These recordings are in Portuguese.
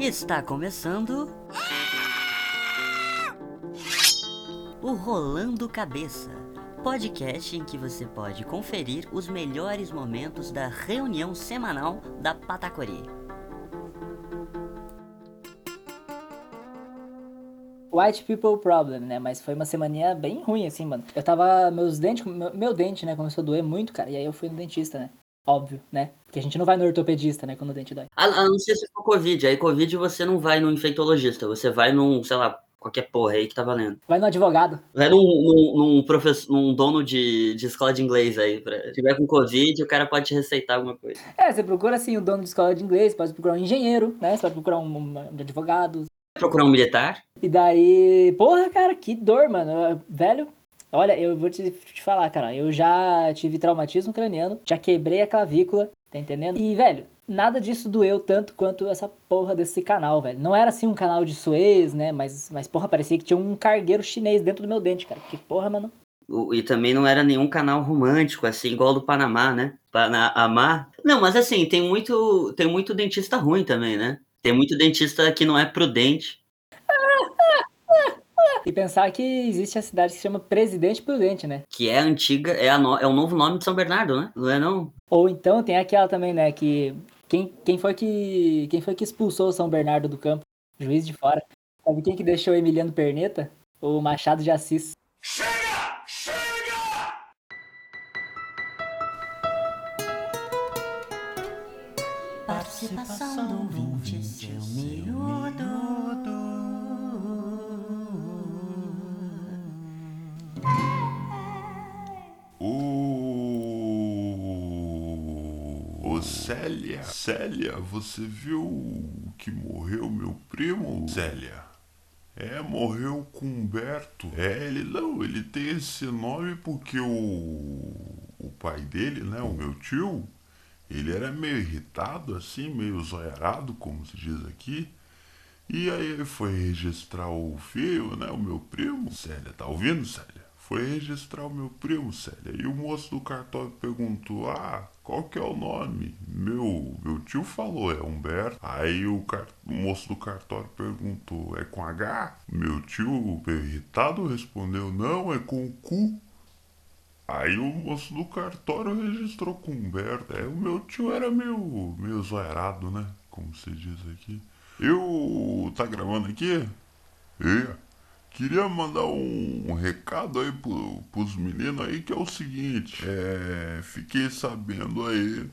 Está começando. O Rolando Cabeça podcast em que você pode conferir os melhores momentos da reunião semanal da Patacori. White People Problem, né? Mas foi uma semaninha bem ruim, assim, mano. Eu tava. Meus dentes. Meu, meu dente, né? Começou a doer muito, cara. E aí eu fui no dentista, né? Óbvio, né? Porque a gente não vai no ortopedista, né? Quando o dente dói. A, a não ser se for Covid. Aí Covid você não vai no infectologista. Você vai num, sei lá, qualquer porra aí que tá valendo. Vai no advogado. Vai num, num, num, professor, num dono de, de escola de inglês aí. Pra, se tiver com Covid, o cara pode te receitar alguma coisa. É, você procura assim o dono de escola de inglês, pode procurar um engenheiro, né? Você pode procurar um, um advogado. Procurar um militar. E daí, porra, cara, que dor, mano. Velho, olha, eu vou te, te falar, cara. Eu já tive traumatismo craniano, já quebrei a clavícula, tá entendendo? E, velho, nada disso doeu tanto quanto essa porra desse canal, velho. Não era assim um canal de Suez, né? Mas, mas porra, parecia que tinha um cargueiro chinês dentro do meu dente, cara. Que porra, mano. E também não era nenhum canal romântico, assim, igual do Panamá, né? Panamá. Não, mas assim, tem muito, tem muito dentista ruim também, né? Tem muito dentista que não é prudente. E pensar que existe a cidade que se chama Presidente Prudente, né? Que é antiga, é, a no, é o novo nome de São Bernardo, né? Não é não? Ou então tem aquela também, né? Que quem, quem, foi que, quem foi que expulsou São Bernardo do campo? Juiz de fora. Sabe quem que deixou Emiliano Perneta? O Machado de Assis. Chega! Célia. Célia, você viu que morreu meu primo? Célia. É, morreu com Humberto. É, ele não, ele tem esse nome porque o, o pai dele, né, o meu tio, ele era meio irritado, assim, meio zoiarado, como se diz aqui. E aí ele foi registrar o filho, né, o meu primo. Célia, tá ouvindo, Célia? Foi registrar o meu primo, Célia. E o moço do cartório perguntou: Ah, qual que é o nome? Meu, meu tio falou, é Humberto. Aí o, o moço do cartório perguntou: É com H? Meu tio, irritado, respondeu: Não, é com cu. Aí o moço do cartório registrou com Humberto. É, o meu tio era meio, meio zoerado, né? Como se diz aqui. Eu. Tá gravando aqui? É. Queria mandar um, recado aí pro, pros meninos aí que é o seguinte, é, fiquei sabendo aí,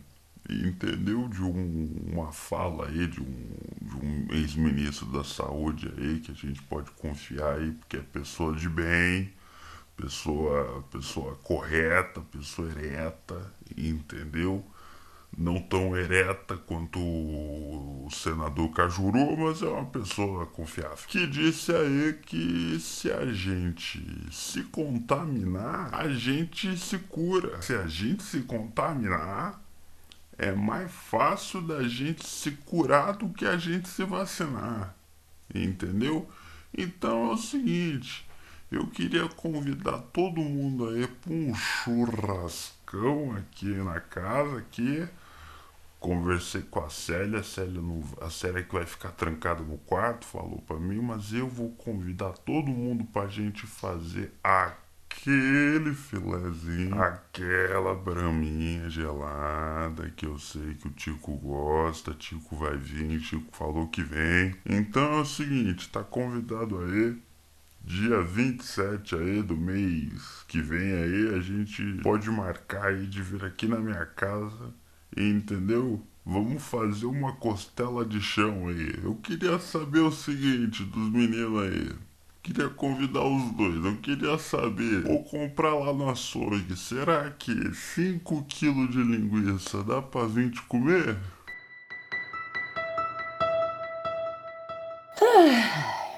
entendeu, de um, uma fala aí de um, de um ex-ministro da saúde aí que a gente pode confiar aí, porque é pessoa de bem, pessoa, pessoa correta, pessoa ereta, entendeu? Não tão ereta quanto o senador Cajuru, mas é uma pessoa confiável. Que disse aí que se a gente se contaminar, a gente se cura. Se a gente se contaminar, é mais fácil da gente se curar do que a gente se vacinar. Entendeu? Então é o seguinte, eu queria convidar todo mundo aí para um churrascão aqui na casa aqui Conversei com a Célia, a Célia, não, a Célia que vai ficar trancada no quarto, falou para mim, mas eu vou convidar todo mundo pra gente fazer aquele filezinho, aquela braminha gelada que eu sei que o Tico gosta, Tico vai vir, Tico falou que vem. Então é o seguinte, tá convidado aí dia 27 aí do mês que vem aí, a gente pode marcar aí de vir aqui na minha casa Entendeu? Vamos fazer uma costela de chão aí. Eu queria saber o seguinte dos meninos aí. Queria convidar os dois. Eu queria saber. Vou comprar lá no açougue. Será que 5 kg de linguiça dá pra gente comer?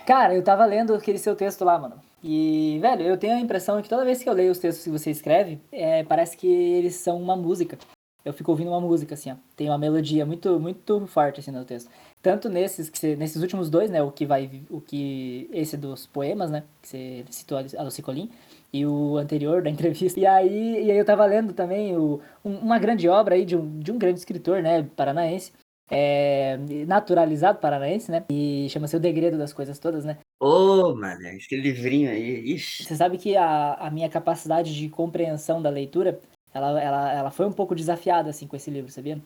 Cara, eu tava lendo aquele seu texto lá, mano. E, velho, eu tenho a impressão que toda vez que eu leio os textos que você escreve, é, parece que eles são uma música eu fico ouvindo uma música, assim, ó. Tem uma melodia muito, muito forte, assim, no texto. Tanto nesses, que você, nesses últimos dois, né, o que vai, o que, esse dos poemas, né, que você citou a Lucy Colin, e o anterior da entrevista. E aí, e aí eu tava lendo também o, um, uma grande obra aí de um, de um grande escritor, né, paranaense, é naturalizado paranaense, né? E chama-se O Degredo das Coisas Todas, né? Ô, mano, esse livrinho aí, ixi. Você sabe que a, a minha capacidade de compreensão da leitura, ela, ela, ela foi um pouco desafiada, assim, com esse livro, sabia?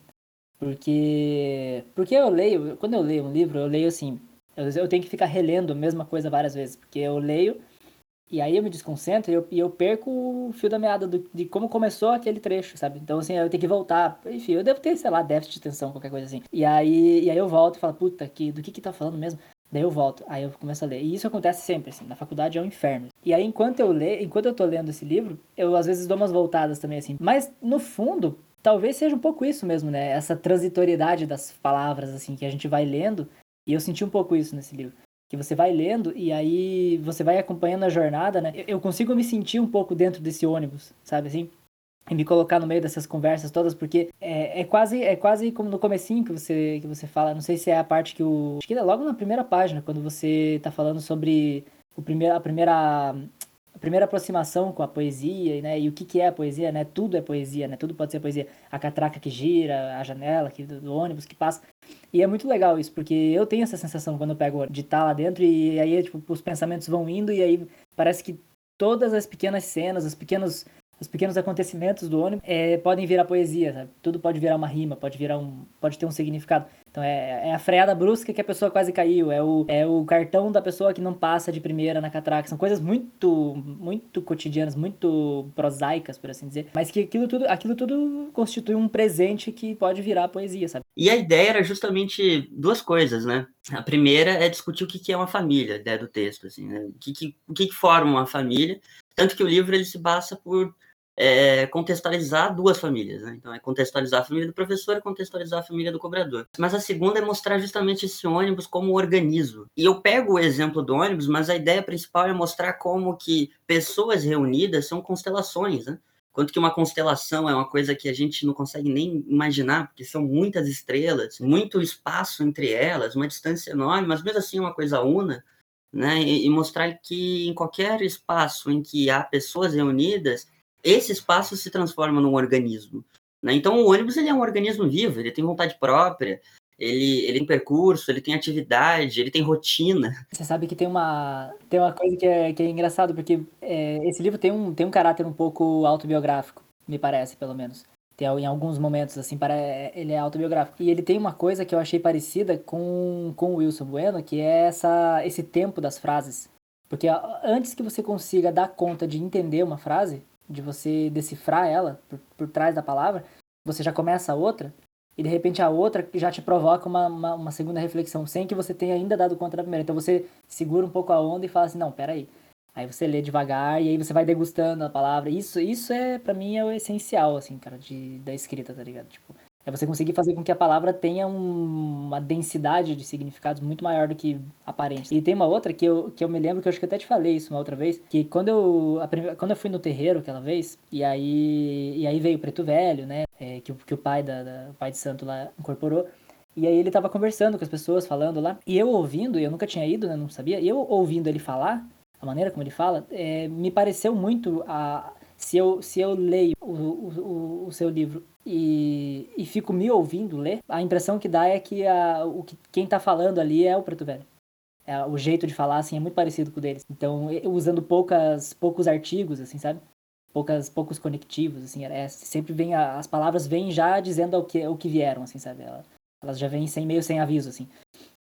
Porque, porque eu leio, quando eu leio um livro, eu leio assim, eu, eu tenho que ficar relendo a mesma coisa várias vezes, porque eu leio e aí eu me desconcentro e eu, e eu perco o fio da meada do, de como começou aquele trecho, sabe? Então, assim, eu tenho que voltar. Enfim, eu devo ter, sei lá, déficit de atenção, qualquer coisa assim. E aí, e aí eu volto e falo, puta, que, do que que tá falando mesmo? Daí eu volto, aí eu começo a ler. E isso acontece sempre, assim, na faculdade é um inferno. E aí, enquanto eu leio, enquanto eu tô lendo esse livro, eu às vezes dou umas voltadas também, assim. Mas, no fundo, talvez seja um pouco isso mesmo, né? Essa transitoriedade das palavras, assim, que a gente vai lendo. E eu senti um pouco isso nesse livro que você vai lendo e aí você vai acompanhando a jornada, né? Eu consigo me sentir um pouco dentro desse ônibus, sabe assim? E me colocar no meio dessas conversas todas, porque é, é quase é quase como no comecinho que você, que você fala, não sei se é a parte que o... Acho que é logo na primeira página, quando você tá falando sobre o primeiro, a primeira a primeira aproximação com a poesia, né? E o que, que é a poesia, né? Tudo é poesia, né? Tudo pode ser poesia. A catraca que gira, a janela que, do, do ônibus que passa. E é muito legal isso, porque eu tenho essa sensação quando eu pego de estar lá dentro e aí, tipo, os pensamentos vão indo e aí parece que todas as pequenas cenas, os pequenos os pequenos acontecimentos do ônibus é, podem virar poesia, sabe? Tudo pode virar uma rima, pode virar um, pode ter um significado. Então é, é, a freada brusca que a pessoa quase caiu, é o, é o cartão da pessoa que não passa de primeira na catraca. São coisas muito, muito cotidianas, muito prosaicas, por assim dizer. Mas que aquilo tudo, aquilo tudo constitui um presente que pode virar poesia, sabe? E a ideia era justamente duas coisas, né? A primeira é discutir o que é uma família, a ideia do texto, assim, né? O que, que, o que forma uma família. Tanto que o livro ele se basa por é, contextualizar duas famílias, né? Então é contextualizar a família do professor e contextualizar a família do cobrador. Mas a segunda é mostrar justamente esse ônibus como organismo. E eu pego o exemplo do ônibus, mas a ideia principal é mostrar como que pessoas reunidas são constelações, né? Quanto que uma constelação é uma coisa que a gente não consegue nem imaginar, porque são muitas estrelas, muito espaço entre elas, uma distância enorme, mas mesmo assim é uma coisa una, né? E, e mostrar que em qualquer espaço em que há pessoas reunidas, esse espaço se transforma num organismo. Né? Então, o ônibus ele é um organismo vivo, ele tem vontade própria, ele, ele tem percurso, ele tem atividade, ele tem rotina. Você sabe que tem uma, tem uma coisa que é, que é engraçado, porque é, esse livro tem um, tem um caráter um pouco autobiográfico, me parece, pelo menos. Em alguns momentos, assim, para, ele é autobiográfico. E ele tem uma coisa que eu achei parecida com, com o Wilson Bueno, que é essa, esse tempo das frases. Porque antes que você consiga dar conta de entender uma frase, de você decifrar ela por, por trás da palavra, você já começa a outra, e de repente a outra já te provoca uma, uma, uma, segunda reflexão, sem que você tenha ainda dado conta da primeira. Então você segura um pouco a onda e fala assim, não, peraí. Aí você lê devagar e aí você vai degustando a palavra. Isso, isso é, para mim, é o essencial, assim, cara, de, da escrita, tá ligado? Tipo, é você conseguir fazer com que a palavra tenha um, uma densidade de significados muito maior do que aparente. E tem uma outra que eu, que eu me lembro, que eu acho que até te falei isso uma outra vez, que quando eu, a, quando eu fui no terreiro aquela vez, e aí, e aí veio o Preto Velho, né, é, que, que o pai, da, da, o pai de santo lá incorporou, e aí ele tava conversando com as pessoas, falando lá, e eu ouvindo, eu nunca tinha ido, né, não sabia, eu ouvindo ele falar, a maneira como ele fala, é, me pareceu muito a se eu, se eu leio o, o, o seu livro e, e fico me ouvindo ler, a impressão que dá é que, a, o que quem tá falando ali é o Preto Velho. É, o jeito de falar, assim, é muito parecido com o deles. Então, usando poucas, poucos artigos, assim, sabe? Poucas, poucos conectivos, assim, é, sempre vem, a, as palavras vêm já dizendo o que, o que vieram, assim, sabe? Elas, elas já vêm sem, meio sem aviso, assim.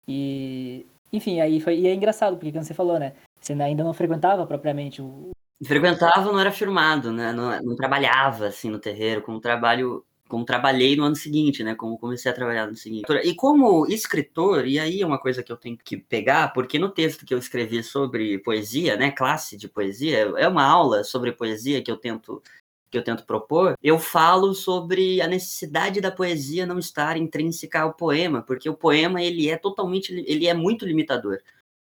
E, enfim, aí foi, e é engraçado, porque como você falou, né? Você ainda não frequentava propriamente o, frequentava, não era firmado, né? Não, não, trabalhava assim no terreiro, como trabalho, como trabalhei no ano seguinte, né? Como comecei a trabalhar no seguinte. E como escritor, e aí é uma coisa que eu tenho que pegar, porque no texto que eu escrevi sobre poesia, né? Classe de poesia, é uma aula sobre poesia que eu tento que eu tento propor, eu falo sobre a necessidade da poesia não estar intrínseca ao poema, porque o poema ele é totalmente, ele é muito limitador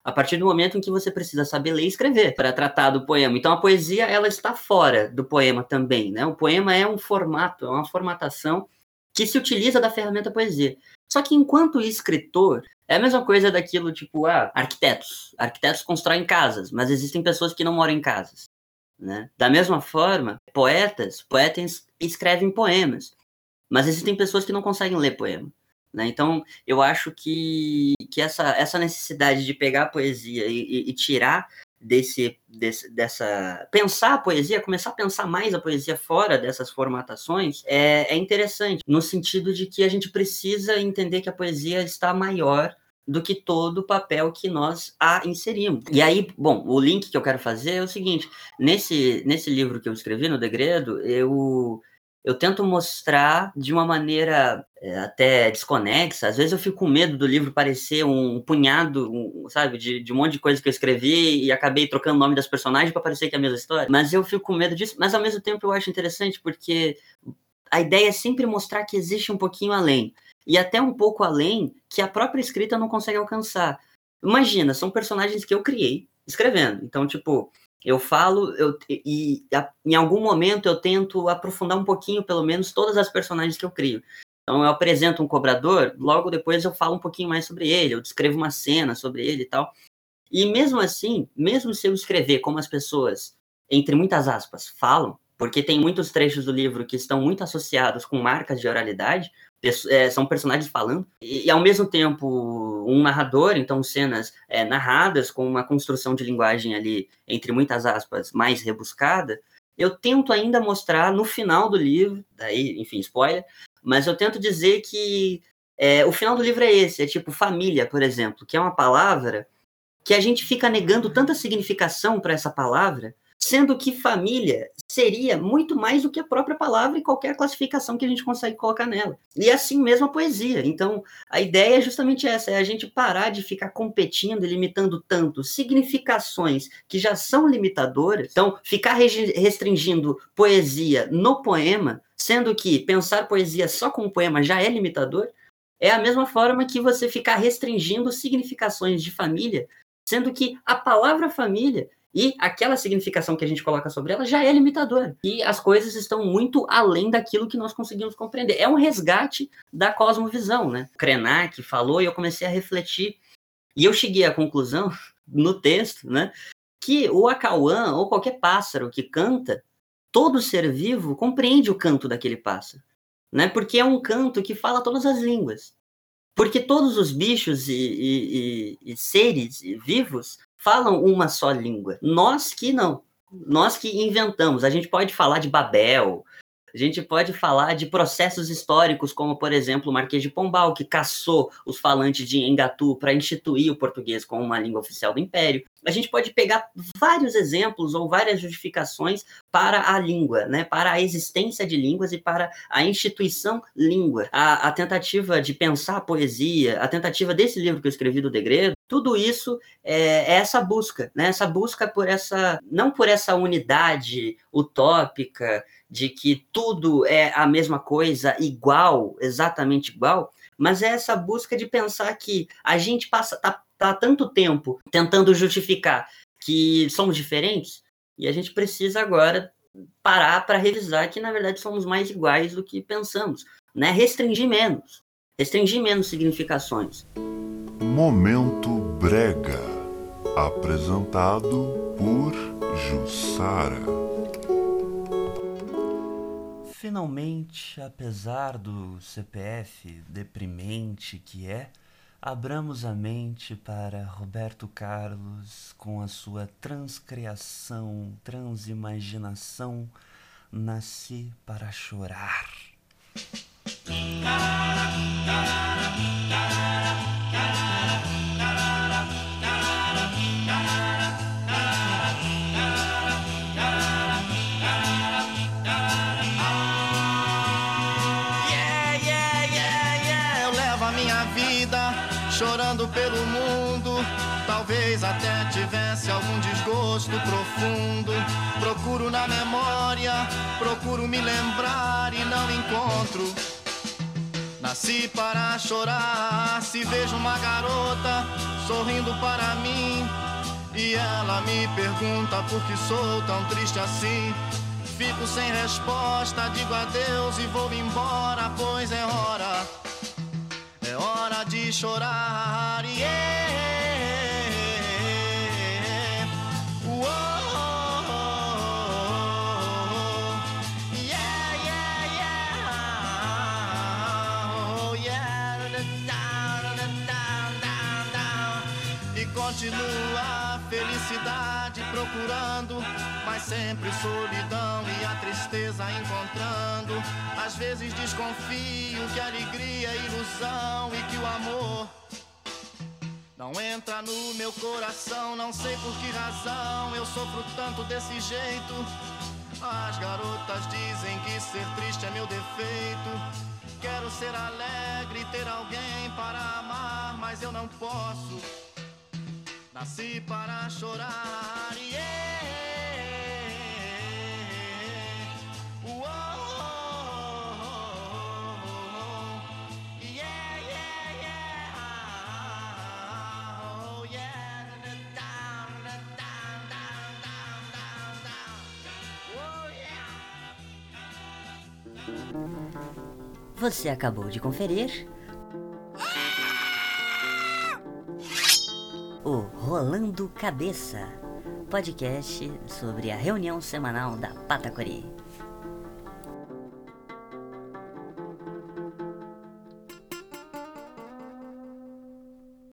a partir do momento em que você precisa saber ler e escrever para tratar do poema. Então a poesia ela está fora do poema também, né? O poema é um formato, é uma formatação que se utiliza da ferramenta poesia. Só que enquanto escritor, é a mesma coisa daquilo tipo, ah, arquitetos. Arquitetos constroem casas, mas existem pessoas que não moram em casas. Né? Da mesma forma, poetas, poetas escrevem poemas, mas existem pessoas que não conseguem ler poema. Né? Então, eu acho que, que essa, essa necessidade de pegar a poesia e, e, e tirar desse, desse, dessa. pensar a poesia, começar a pensar mais a poesia fora dessas formatações, é, é interessante, no sentido de que a gente precisa entender que a poesia está maior do que todo o papel que nós a inserimos. E aí, bom, o link que eu quero fazer é o seguinte: nesse, nesse livro que eu escrevi, no Degredo, eu eu tento mostrar de uma maneira é, até desconexa. Às vezes eu fico com medo do livro parecer um punhado, um, sabe, de, de, um monte de coisa que eu escrevi e acabei trocando o nome das personagens para parecer que é a mesma história. Mas eu fico com medo disso, mas ao mesmo tempo eu acho interessante porque a ideia é sempre mostrar que existe um pouquinho além. E até um pouco além que a própria escrita não consegue alcançar. Imagina, são personagens que eu criei escrevendo. Então, tipo, eu falo eu, e a, em algum momento eu tento aprofundar um pouquinho, pelo menos, todas as personagens que eu crio. Então eu apresento um cobrador, logo depois eu falo um pouquinho mais sobre ele, eu descrevo uma cena sobre ele e tal. E mesmo assim, mesmo se eu escrever como as pessoas, entre muitas aspas, falam, porque tem muitos trechos do livro que estão muito associados com marcas de oralidade, é, são personagens falando, e, e, ao mesmo tempo um narrador, então cenas é, narradas com uma construção de linguagem ali, entre muitas aspas, mais rebuscada, eu tento ainda mostrar no final do livro, daí, enfim, spoiler, mas eu tento dizer que é, o final do livro é esse, é tipo família, por exemplo, que é uma palavra que a gente fica negando tanta significação para essa palavra, sendo que família seria muito mais do que a própria palavra e qualquer classificação que a gente consegue colocar nela. E assim mesmo a poesia. Então, a ideia é justamente essa, é a gente parar de ficar competindo e limitando tanto significações que já são limitadoras. Então, ficar restringindo poesia no poema, sendo que pensar poesia só com um poema já é limitador, é a mesma forma que você ficar restringindo significações de família, sendo que a palavra família e aquela significação que a gente coloca sobre ela já é limitadora. E as coisas estão muito além daquilo que nós conseguimos compreender. É um resgate da cosmovisão, né? O Krenak falou e eu comecei a refletir. E eu cheguei à conclusão, no texto, né? Que o acauã, ou qualquer pássaro que canta, todo ser vivo compreende o canto daquele pássaro. Né? Porque é um canto que fala todas as línguas. Porque todos os bichos e, e, e, e seres vivos falam uma só língua. Nós que não. Nós que inventamos. A gente pode falar de Babel, a gente pode falar de processos históricos, como, por exemplo, o Marquês de Pombal, que caçou os falantes de Engatu para instituir o português como uma língua oficial do Império. A gente pode pegar vários exemplos ou várias justificações para a língua, né, para a existência de línguas e para a instituição língua. A, a tentativa de pensar a poesia, a tentativa desse livro que eu escrevi do Degredo, tudo isso é, é, essa busca, né? Essa busca por essa, não por essa unidade utópica de que tudo é a mesma coisa, igual, exatamente igual, mas é essa busca de pensar que a gente passa tá, tá tanto tempo tentando justificar que somos diferentes e a gente precisa agora parar para revisar que na verdade somos mais iguais do que pensamos, né? Restringir menos, restringir menos significações. Momento Brega, apresentado por Jussara. Finalmente, apesar do CPF deprimente que é, abramos a mente para Roberto Carlos com a sua transcriação, transimaginação, Nasci para chorar. Chorando pelo mundo. Talvez até tivesse algum desgosto profundo. Procuro na memória, procuro me lembrar e não encontro. Nasci para chorar, se vejo uma garota sorrindo para mim. E ela me pergunta por que sou tão triste assim. Fico sem resposta, digo adeus e vou embora, pois é hora chorar. E continua a felicidade procurando, mas sempre solidão e a tristeza encontrando. Às vezes desconfio que alegria é ilusão e que o amor não entra no meu coração. Não sei por que razão eu sofro tanto desse jeito. As garotas dizem que ser triste é meu defeito. Quero ser alegre, ter alguém para amar, mas eu não posso. Nasci para chorar. Yeah. Você acabou de conferir Rolando Cabeça, podcast sobre a reunião semanal da Patacori.